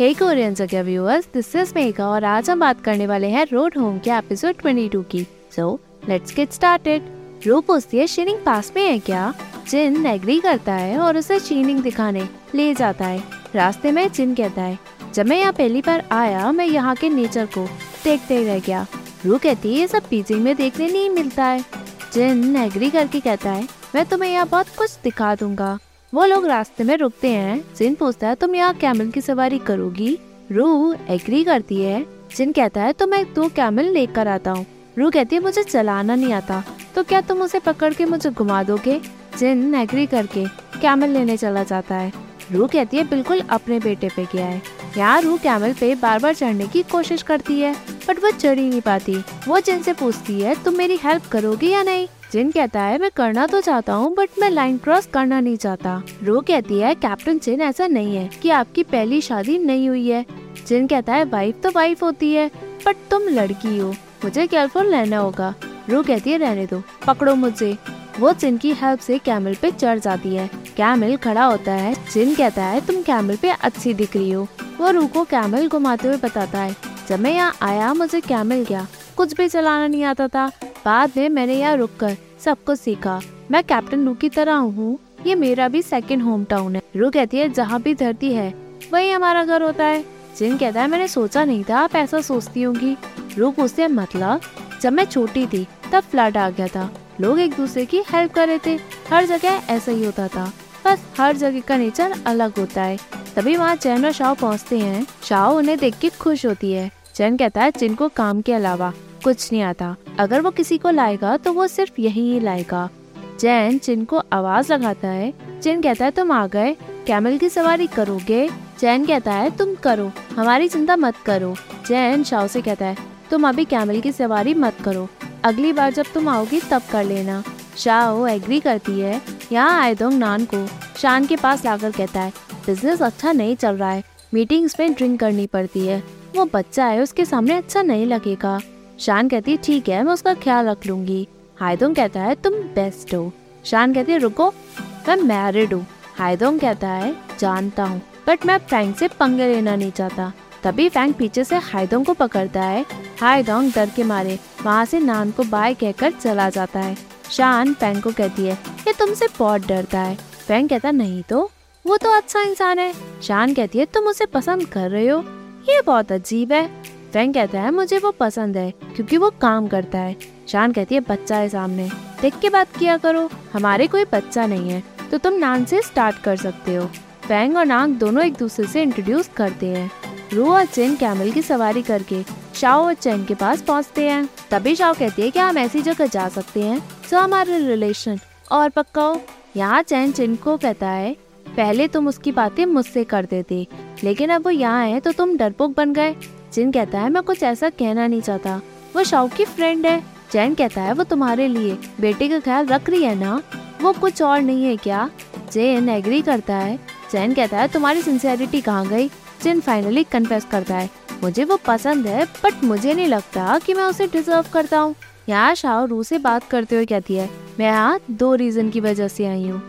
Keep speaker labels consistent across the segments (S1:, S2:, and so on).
S1: Hey Korean viewers this is Megha और आज हम बात करने वाले हैं रोड होम के एपिसोड 22 की। सो लेट्स गेट स्टार्टेड रू पूछती है शीनिंग पास में है क्या? जिन एग्री करता है और उसे शीनिंग दिखाने ले जाता है। रास्ते में जिन कहता है, जब मैं यहाँ पहली बार आया, मैं यहाँ के नेचर को देखते रह गया। रू कहती है, ये सब पीजी में देखने नहीं मिलता है। जिन एग्री करके कहता है, मैं तुम्हें यहाँ बहुत कुछ दिखा दूँगा। वो लोग रास्ते में रुकते हैं। जिन पूछता है, तुम यहाँ कैमल की सवारी करोगी? रू एग्री करती है। जिन कहता है तो मैं दो कैमल लेकर आता हूँ। रू कहती है, मुझे चलाना नहीं आता। तो क्या तुम उसे पकड़ के मुझे घुमा दोगे? जिन एग्री करके, कैमल लेने चला जाता है। रू कहती है, बिल्कुल अपने बेटे पे गया है। यहाँ रू कैमल पे बार बार चढ़ने की कोशिश करती है बट वो चढ़ ही नहीं पाती। वो जिन से पूछती है, तुम मेरी हेल्प करोगी या नहीं? जिन कहता है, मैं करना तो चाहता हूँ बट मैं लाइन क्रॉस करना नहीं चाहता। रो कहती है कैप्टन जिन ऐसा नहीं है कि आपकी पहली शादी नहीं हुई है। जिन कहता है वाइफ तो वाइफ होती है बट तुम लड़की हो। मुझे केयरफुल रहना होगा। रो कहती है, रहने दो। पकड़ो मुझे वो जिन की हेल्प से कैमल पे चढ़ जाती है। कैमल खड़ा होता है, जिन कहता है, तुम कैमल पे अच्छी दिख रही हो। वो रू को कैमल घुमाते हुए बताता है, जब मैं यहाँ आया, मुझे कैमल क्या? कुछ भी चलाना नहीं आता था। बाद में मैंने यहाँ रुक कर सब कुछ सीखा। मैं कैप्टन रू की तरह हूँ। ये मेरा भी सेकंड होम टाउन है। रू कहती है, जहाँ भी धरती है, वही हमारा घर होता है। जिन कहता है, मैंने सोचा नहीं था, आप ऐसा सोचती होंगी। रू पूछते मतलब? जब मैं छोटी थी, तब फ्लड आ गया था। लोग एक दूसरे की हेल्प कर रहे थे। हर जगह ऐसा ही होता था। बस हर जगह का नेचर अलग होता है। तभी वहाँ चैन और शाह पहुँचते हैं। शाह उन्हें देख के खुश होती है। चैन कहता है, जिनको काम के अलावा कुछ नहीं आता। अगर वो किसी को लाएगा तो वो सिर्फ़ यही ही लाएगा। जैन जिन को आवाज़ लगाता है जिन कहता है, तुम आ गए। कैमल की सवारी करोगे? जैन कहता है, तुम करो। हमारी चिंता मत करो। जैन शाह से कहता है, तुम अभी कैमल की सवारी मत करो। अगली बार जब तुम आओगी तब कर लेना। शाह एग्री करती है। यहाँ आए आयदोंग नान को। शान के पास लाकर कहता है बिज़नेस अच्छा नहीं चल रहा है। मीटिंग्स में ड्रिंक करनी पड़ती है। वो बच्चा है, उसके सामने अच्छा नहीं लगेगा। शान कहती है, ठीक है, मैं उसका ख्याल रख लूँगी। हाइदोंग कहता है, तुम बेस्ट हो। शान कहती है, रुको, मैं मैरिड हूँ। हाइदोंग कहता है, जानता हूँ बट मैं फ्रैंक से पंगे लेना नहीं चाहता। तभी फ्रैंक पीछे से हाइदोंग को पकड़ता है। हाइदोंग डर के मारे, वहाँ से नान को बाय कहकर चला जाता है। शान फैंक को कहती है, ये तुमसे बहुत डरता है। फैंक कहता, नहीं तो वो तो अच्छा इंसान है। शान कहती है, तुम उसे पसंद कर रहे हो? ये बहुत अजीब है। फ्रैंक कहता है, मुझे वो पसंद है, क्योंकि वो काम करता है। शान कहती है, बच्चा है सामने, देख के बात किया करो, हमारे कोई बच्चा नहीं है तो तुम नान से स्टार्ट कर सकते हो। फैंग और नांग दोनों एक दूसरे से इंट्रोड्यूस करते हैं। रू और चेन कैमल की सवारी करके शाओ और चैन के पास पहुँचते हैं। तभी शाओ कहती है कि हम ऐसी जगह जा सकते हैं जो हमारे रिलेशन और पक्का हो। यहाँ चैन चिन को कहता है, पहले तुम उसकी बातें मुझसे कर देते, लेकिन अब वो यहाँ है तो तुम डरपोक बन गए। जिन कहता है, मैं कुछ ऐसा कहना नहीं चाहता। वो शाओ की फ्रेंड है। चैन कहता है, वो तुम्हारे लिए बेटे का ख्याल रख रही है ना? वो कुछ और नहीं है क्या? चैन एग्री करता है। चैन कहता है, तुम्हारी सिंसियरिटी कहाँ गई? जिन फाइनली कन्फेस करता है मुझे वो पसंद है बट मुझे नहीं लगता कि मैं उसे डिजर्व करता हूँ। यहाँ शाह रू से बात करते हुए कहती है, मैं यहाँ दो रीजन की वजह से आई हूँ।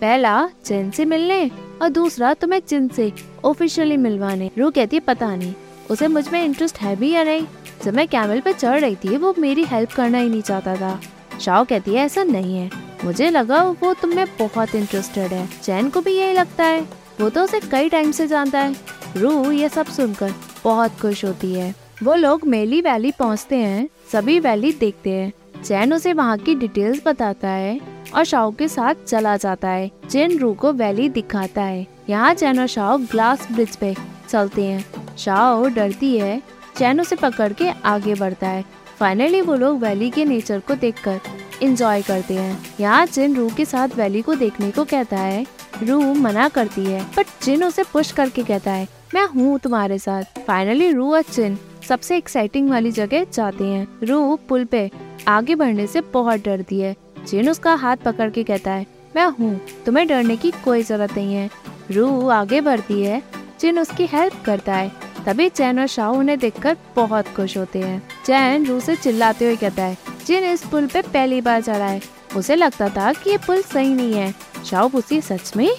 S1: पहला, जिन से मिलने, और दूसरा, तुम्हें जिन से ऑफिशियली मिलवाने। रू कहती है, पता नहीं, उसे मुझमें इंटरेस्ट है भी या नहीं? जब मैं कैमल पे चढ़ रही थी, वो मेरी हेल्प करना ही नहीं चाहता था। शाओ कहती है, ऐसा नहीं है। मुझे लगा वो तुम में बहुत इंटरेस्टेड है। चैन को भी यही लगता है। वो तो उसे कई टाइम से जानता है। रू ये सब सुनकर बहुत खुश होती है। वो लोग मेली वैली पहुँचते हैं, सभी वैली देखते हैं। चैन उसे वहाँ की डिटेल्स बताता है और शाओ के साथ चला जाता है, जिन रू को वैली दिखाता है। यहाँ चैन और शाओ ग्लास ब्रिज पे चलते हैं। शाओ डरती है चैन उसे पकड़ के आगे बढ़ता है। फाइनली वो लोग वैली के नेचर को देखकर इंजॉय करते हैं। यहाँ जिन रू के साथ वैली को देखने को कहता है, रू मना करती है, पर जिन उसे पुश करके कहता है मैं हूँ तुम्हारे साथ। फाइनली रू और चिन सबसे एक्साइटिंग वाली जगह जाते हैं। रू पुल पे आगे बढ़ने से बहुत डरती है। जिन उसका हाथ पकड़ के कहता है, मैं हूँ, तुम्हें डरने की कोई ज़रूरत नहीं है। रू आगे बढ़ती है। चिन उसकी हेल्प करता है। तभी चैन और शाह उन्हें देखकर बहुत खुश होते हैं। चैन रू से चिल्लाते हुए कहता है जिन इस पुल पे पहली बार चढ़ा है। उसे लगता था कि ये पुल सही नहीं है। शाह पूछती सच में?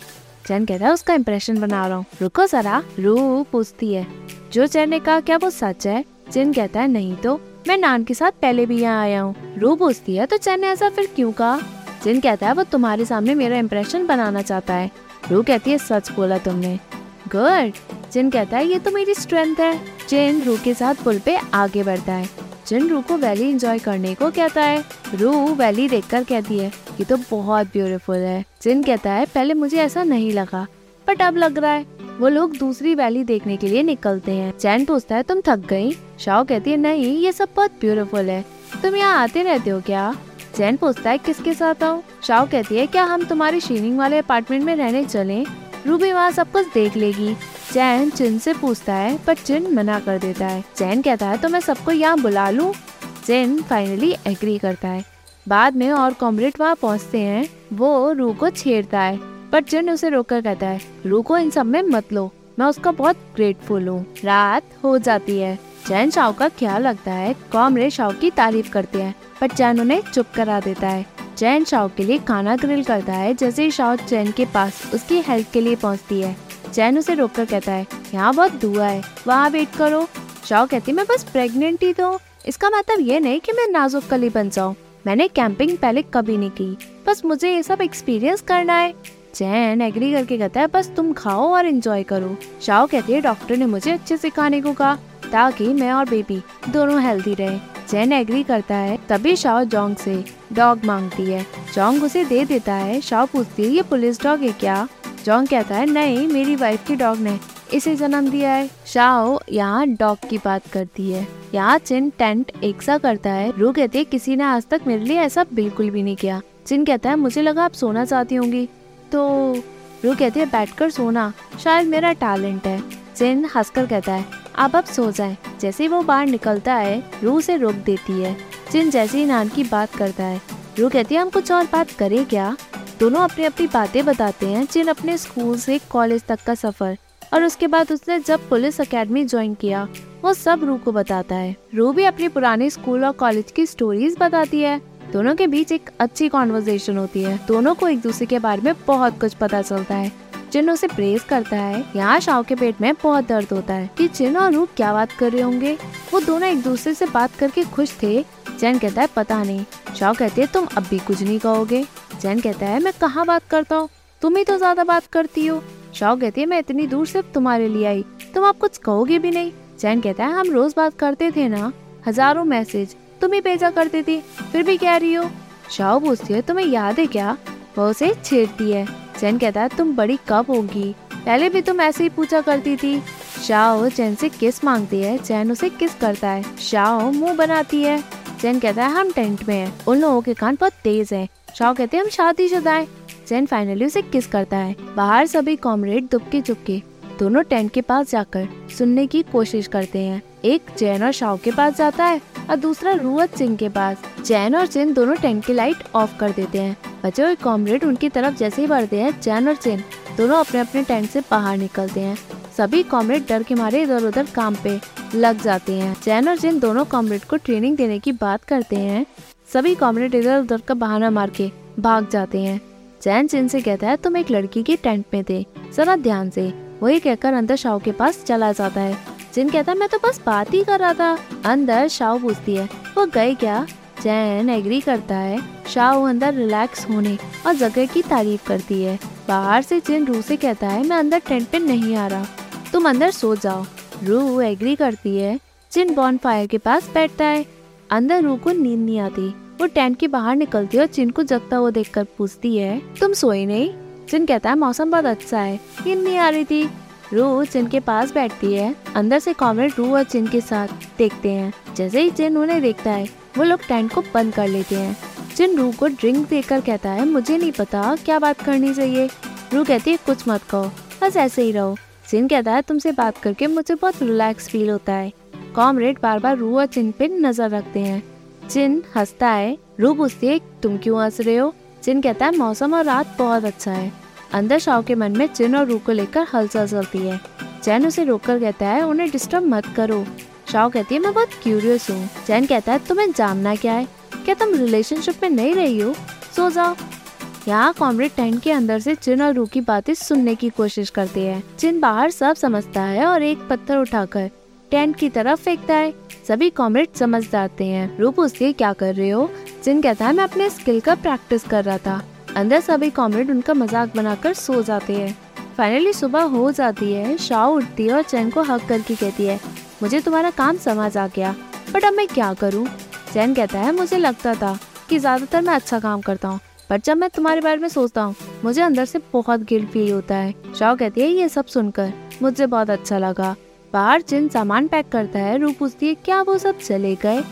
S1: चैन कहता है, उसका इम्प्रेशन बना रहा हूँ। रुको जरा रू पूछती है। जो चैन ने कहा, क्या वो सच है? चिन कहता है, नहीं तो मैं नान के साथ पहले भी यहाँ आया हूँ। रू पूछती है तो चैन ने ऐसा फिर क्यों कहा? चिन कहता है, वो तुम्हारे सामने मेरा इम्प्रेशन बनाना चाहता है। रू कहती है, सच बोला तुमने। गुड। चिन कहता है, ये तो मेरी स्ट्रेंथ है। चिन रू के साथ पुल पे आगे बढ़ता है। चिन रू को वैली एंजॉय करने को कहता है। रू वैली देखकर कहती है ये तो बहुत ब्यूटीफुल है। चिन कहता है, पहले मुझे ऐसा नहीं लगा बट अब लग रहा है। वो लोग दूसरी वैली देखने के लिए निकलते हैं। चैन पूछता है, तुम थक गई? शाओ कहती है, नहीं, ये सब बहुत ब्यूटीफुल है। तुम यहाँ आते रहते हो क्या? चैन पूछता है, किसके साथ आओ? शाओ कहती है, क्या हम तुम्हारे शीनिंग वाले अपार्टमेंट में रहने चले? रूबी वहाँ सब कुछ देख लेगी। चैन चिन से पूछता है, पर चिन मना कर देता है। चैन कहता है तो मैं सबको यहाँ बुला लूँ? चिन फाइनली एग्री करता है। बाद में और कॉमरेड वहाँ पहुँचते हैं। वो रू को छेड़ता है, पर चिन उसे रोककर कहता है रू को इन सब में मत लो, मैं उसका बहुत ग्रेटफुल हूँ। रात हो जाती है। चैन शाव का ख्याल रखता है? कॉमरेड शाव की तारीफ़ करते हैं, पर चैन उन्हें चुप करा देता है। चैन शाव के लिए खाना ग्रिल करता है, जैसे ही शाव चैन के पास उसकी हेल्प के लिए पहुँचती है। चैन उसे रोक कर कहता है, यहाँ बहुत धुआ है, वहाँ वेट करो। शाव कहती मैं बस प्रेगनेंट ही तो इसका मतलब ये नहीं कि मैं नाजुक कली बन जाऊँ। मैंने कैंपिंग पहले कभी नहीं की। बस मुझे ये सब एक्सपीरियंस करना है। चैन एग्री करके कहता है, बस तुम खाओ और एंजॉय करो। शाओ कहती है डॉक्टर ने मुझे अच्छे से खाने को कहा, ताकि मैं और बेबी दोनों हेल्थी रहे। चैन एग्री करता है, तभी शाओ जोंग से डॉग मांगती है। जोंग उसे दे देता है। शाओ पूछती है, ये पुलिस डॉग है क्या? जोंग कहता है, नहीं, मेरी वाइफ की डॉग ने इसे जन्म दिया है। शाओ यहाँ डॉग की बात करती है। यहाँ चिन टेंट एक सा करता है। रू कहती है, किसी ने आज तक मेरे लिए ऐसा बिल्कुल भी नहीं किया। चिन कहता है, मुझे लगा आप सोना चाहती होंगी। तो रू कहती है, बैठकर सोना, शायद मेरा टैलेंट है। चिन हंसकर कहता है आप अब सो जाए। जैसे वो बाहर निकलता है, रू से रोक देती है। चिन जैसे ही नान की बात करता है, रू कहती है, हम कुछ और बात करें क्या? दोनों अपनी अपनी बातें बताते हैं। चिन अपने स्कूल से कॉलेज तक का सफ़र और उसके बाद उसने जब पुलिस एकेडमी ज्वाइन किया वो सब रू को बताता है। रू भी अपनी पुरानी स्कूल और कॉलेज की स्टोरीज बताती है। दोनों के बीच एक अच्छी कॉन्वर्जेशन होती है। दोनों को एक दूसरे के बारे में बहुत कुछ पता चलता है। चिन उसे प्रेस करता है। यहाँ शाव के पेट में बहुत दर्द होता है कि चिन और रू क्या बात कर रहे होंगे? वो दोनों एक दूसरे से बात करके खुश थे। चैन कहता है, पता नहीं। शाव कहते है, तुम अब भी कुछ नहीं कहोगे? चैन कहता है, मैं कहाँ बात करता हूँ? तुम ही तो ज़्यादा बात करती हो। शाव कहती है, मैं इतनी दूर सिर्फ़ तुम्हारे लिए आई। तुम आप कुछ कहोगे भी नहीं। चैन कहता है, हम रोज बात करते थे ना, हज़ारों मैसेज। तुम ही भेजा करती थी, फिर भी कह रही हो। शाह पूछती है, तुम्हें याद है क्या? वो उसे छेड़ती है। चैन कहता है, तुम बड़ी कब होगी? पहले भी तुम ऐसे ही पूछा करती थी। शाह चैन से किस मांगती है? चैन उसे किस करता है? शाह मुँह बनाती है। चैन कहता है, हम टेंट में हैं। उन लोगों के कान बहुत तेज हैं। शाह कहते हैं, हम शादी शुदा हैं। चैन फाइनली उसे किस करता है? बाहर सभी कॉमरेड दुबके चुपके दोनों टेंट के पास जाकर सुनने की कोशिश करते हैं। एक चैन और शाह के पास जाता है और दूसरा रुअत सिंह के पास। चैन और चिन दोनों टेंट की लाइट ऑफ़ कर देते हैं। बचे हुए कॉमरेड उनकी तरफ़ जैसे ही बढ़ते हैं चैन और चिन दोनों अपने अपने टेंट से बाहर निकलते हैं। सभी कॉमरेड डर के मारे इधर उधर काम पे लग जाते हैं। चैन और चिन दोनों कॉमरेड को ट्रेनिंग देने की बात करते हैं। सभी कॉमरेड इधर उधर का बहाना मार के भाग जाते हैं। चैन चिन से कहता है, तुम एक लड़की के टेंट में थे, जरा ध्यान से। वही कहकर अंदर शाह के पास चला जाता है। जिन कहता है मैं तो बस बात ही कर रहा था। अंदर शाह पूछती है, वो गए क्या? चैन एग्री करता है। शाह अंदर रिलैक्स होने और जगह की तारीफ़ करती है। बाहर से जिन रू से कहता है, मैं अंदर टेंट पे नहीं आ रहा। तुम अंदर सो जाओ। रू एग्री करती है। जिन बॉन फायर के पास बैठता है, अंदर रू को नींद नहीं आती। वो टेंट के बाहर निकलती है और चिन को जगता हुआ देखकर पूछती है, तुम सोई नहीं? चिन कहता है मौसम बहुत अच्छा है नींद नहीं आ रही थी। रू चिन के पास बैठती है, अंदर से कॉमरेड रू और चिन के साथ देखते हैं। जैसे ही चिन उन्हें देखता है, वो लोग टेंट को बंद कर लेते हैं। चिन रू को ड्रिंक देकर कहता है, मुझे नहीं पता क्या बात करनी चाहिए। रू कहती है, कुछ मत कहो, बस ऐसे ही रहो। चिन कहता है, तुमसे बात करके मुझे बहुत रिलैक्स फील होता है। कॉमरेड बार बार रू और चिन पे नज़र रखते हैं। चिन हंसता है रू पूछती है, तुम क्यों हंस रहे हो? चिन कहता है मौसम और रात बहुत अच्छा है। अंदर शाह के मन में चिन और रू को लेकर हलचल चलती है। चैन उसे रोककर कहता है, उन्हें डिस्टर्ब मत करो। शाह कहती है, मैं बहुत क्यूरियस हूँ। चैन कहता है, तुम्हें जानना क्या है? क्या तुम रिलेशनशिप में नहीं रही हो? सो जाओ। यहाँ कॉमरेड टेंट के अंदर से चिन और रू की बातें सुनने की कोशिश करते हैं। चिन बाहर सब समझता है और एक पत्थर उठाकर टेंट की तरफ़ फेंकता है। सभी कॉमरेड समझ जाते हैं। रू पूछती है, क्या कर रहे हो? चिन कहता है, मैं अपने स्किल का प्रैक्टिस कर रहा था। अंदर सभी कॉमरेड उनका मज़ाक बनाकर सो जाते हैं। फाइनली सुबह हो जाती है, शाह उठती है और चैन को हक करके कहती है, मुझे तुम्हारा काम समझ आ गया बट अब मैं क्या करूँ? चैन कहता है, मुझे लगता था कि ज़्यादातर मैं अच्छा काम करता हूँ, पर जब मैं तुम्हारे बारे में सोचता हूँ, मुझे अंदर से बहुत गिल्ट फील होता है। शाह कहती है, ये सब सुनकर मुझे बहुत अच्छा लगा। बाहर जिन सामान पैक करता है रू पूछती है, क्या वो सब चले गए?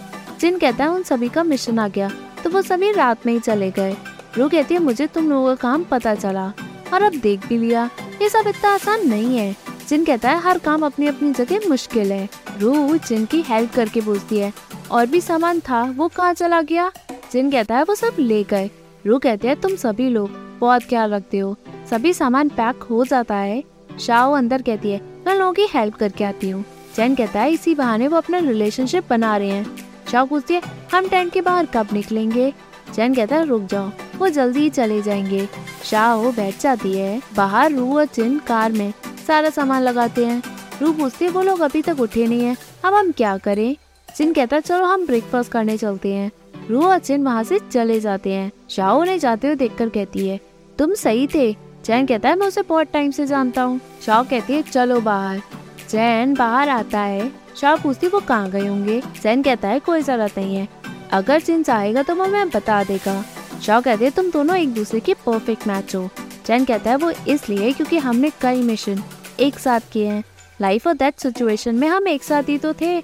S1: जिन कहता है, उन सभी का मिशन आ गया। तो वो सभी रात में ही चले गए। रू कहती है, मुझे तुम लोगों का काम पता चला और अब देख भी लिया। ये सब इतना आसान नहीं है। जिन कहता है, हर काम अपनी अपनी जगह मुश्किल है। रू जिन की हेल्प करके पूछती है, और भी सामान था, वो कहाँ चला गया? जिन कहता है, वो सब ले गए। रू कहते हैं, तुम सभी लोग बहुत ख्याल रखते हो। सभी सामान पैक हो जाता है। शाह अंदर कहती है, मैं लोगों की हेल्प करके आती हूँ। चैन कहता है, इसी बहाने वो अपना रिलेशनशिप बना रहे हैं। शाह पूछती है हम टेंट के बाहर कब निकलेंगे? चैन कहता है, रुक जाओ। वो जल्दी ही चले जाएँगे। शाह बैठ जाती है। बाहर रू और चिन कार में सारा सामान लगाते हैं। रू पूछती है, वो लोग अभी तक उठे नहीं है। अब हम क्या करें? चिन कहता है, चलो, हम ब्रेकफास्ट करने चलते हैं। रू और चिन वहाँ से चले जाते हैं। शाह उन्हें जाते हुए देखकर कहती है, तुम सही थे। चैन कहता है, मैं उसे बहुत टाइम से जानता हूँ। शाह कहती है, चलो बाहर। चैन बाहर आता है। शाह पूछती वो कहाँ गए होंगे? चैन कहता है, कोई ज़रूरत नहीं है। अगर चिन चाहेगा तो वो मैं बता देगा। शाह कहते तुम दोनों एक दूसरे के परफेक्ट मैच हो। चैन कहता है, वो इसलिए क्योंकि हमने कई मिशन एक साथ किए हैं। लाइफ और डेथ सिचुएशन में हम एक साथ ही तो थे।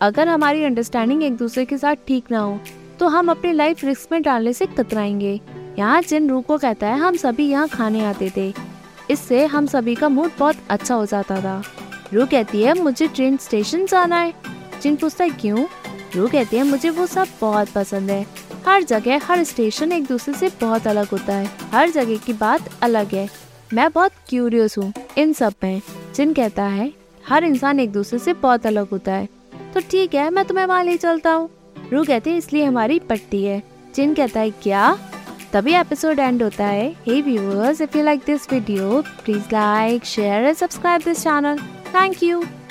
S1: अगर हमारी अंडरस्टैंडिंग एक दूसरे के साथ ठीक ना हो तो हम अपनी लाइफ रिस्क में डालने से कतराएँगे। यहाँ जिन रू को कहता है, हम सभी यहाँ खाने आते थे। इससे हम सभी का मूड बहुत अच्छा हो जाता था। रू कहती है, मुझे ट्रेन स्टेशन जाना है। जिन पूछता है, क्यों? रू कहती है, मुझे वो सब बहुत पसंद है। हर जगह, हर स्टेशन एक दूसरे से बहुत अलग होता है। हर जगह की बात अलग है। मैं बहुत क्यूरियस हूँ इन सब में। जिन कहता है, हर इंसान एक दूसरे से बहुत अलग होता है। तो ठीक है, मैं तुम्हें वहाँ ले चलता हूँ। रू कहते हैं, इसलिए हमारी पट्टी है। जिन कहता है, क्या? तभी एपिसोड एंड होता है। Hey viewers if you like this video please like share and subscribe this channel thank you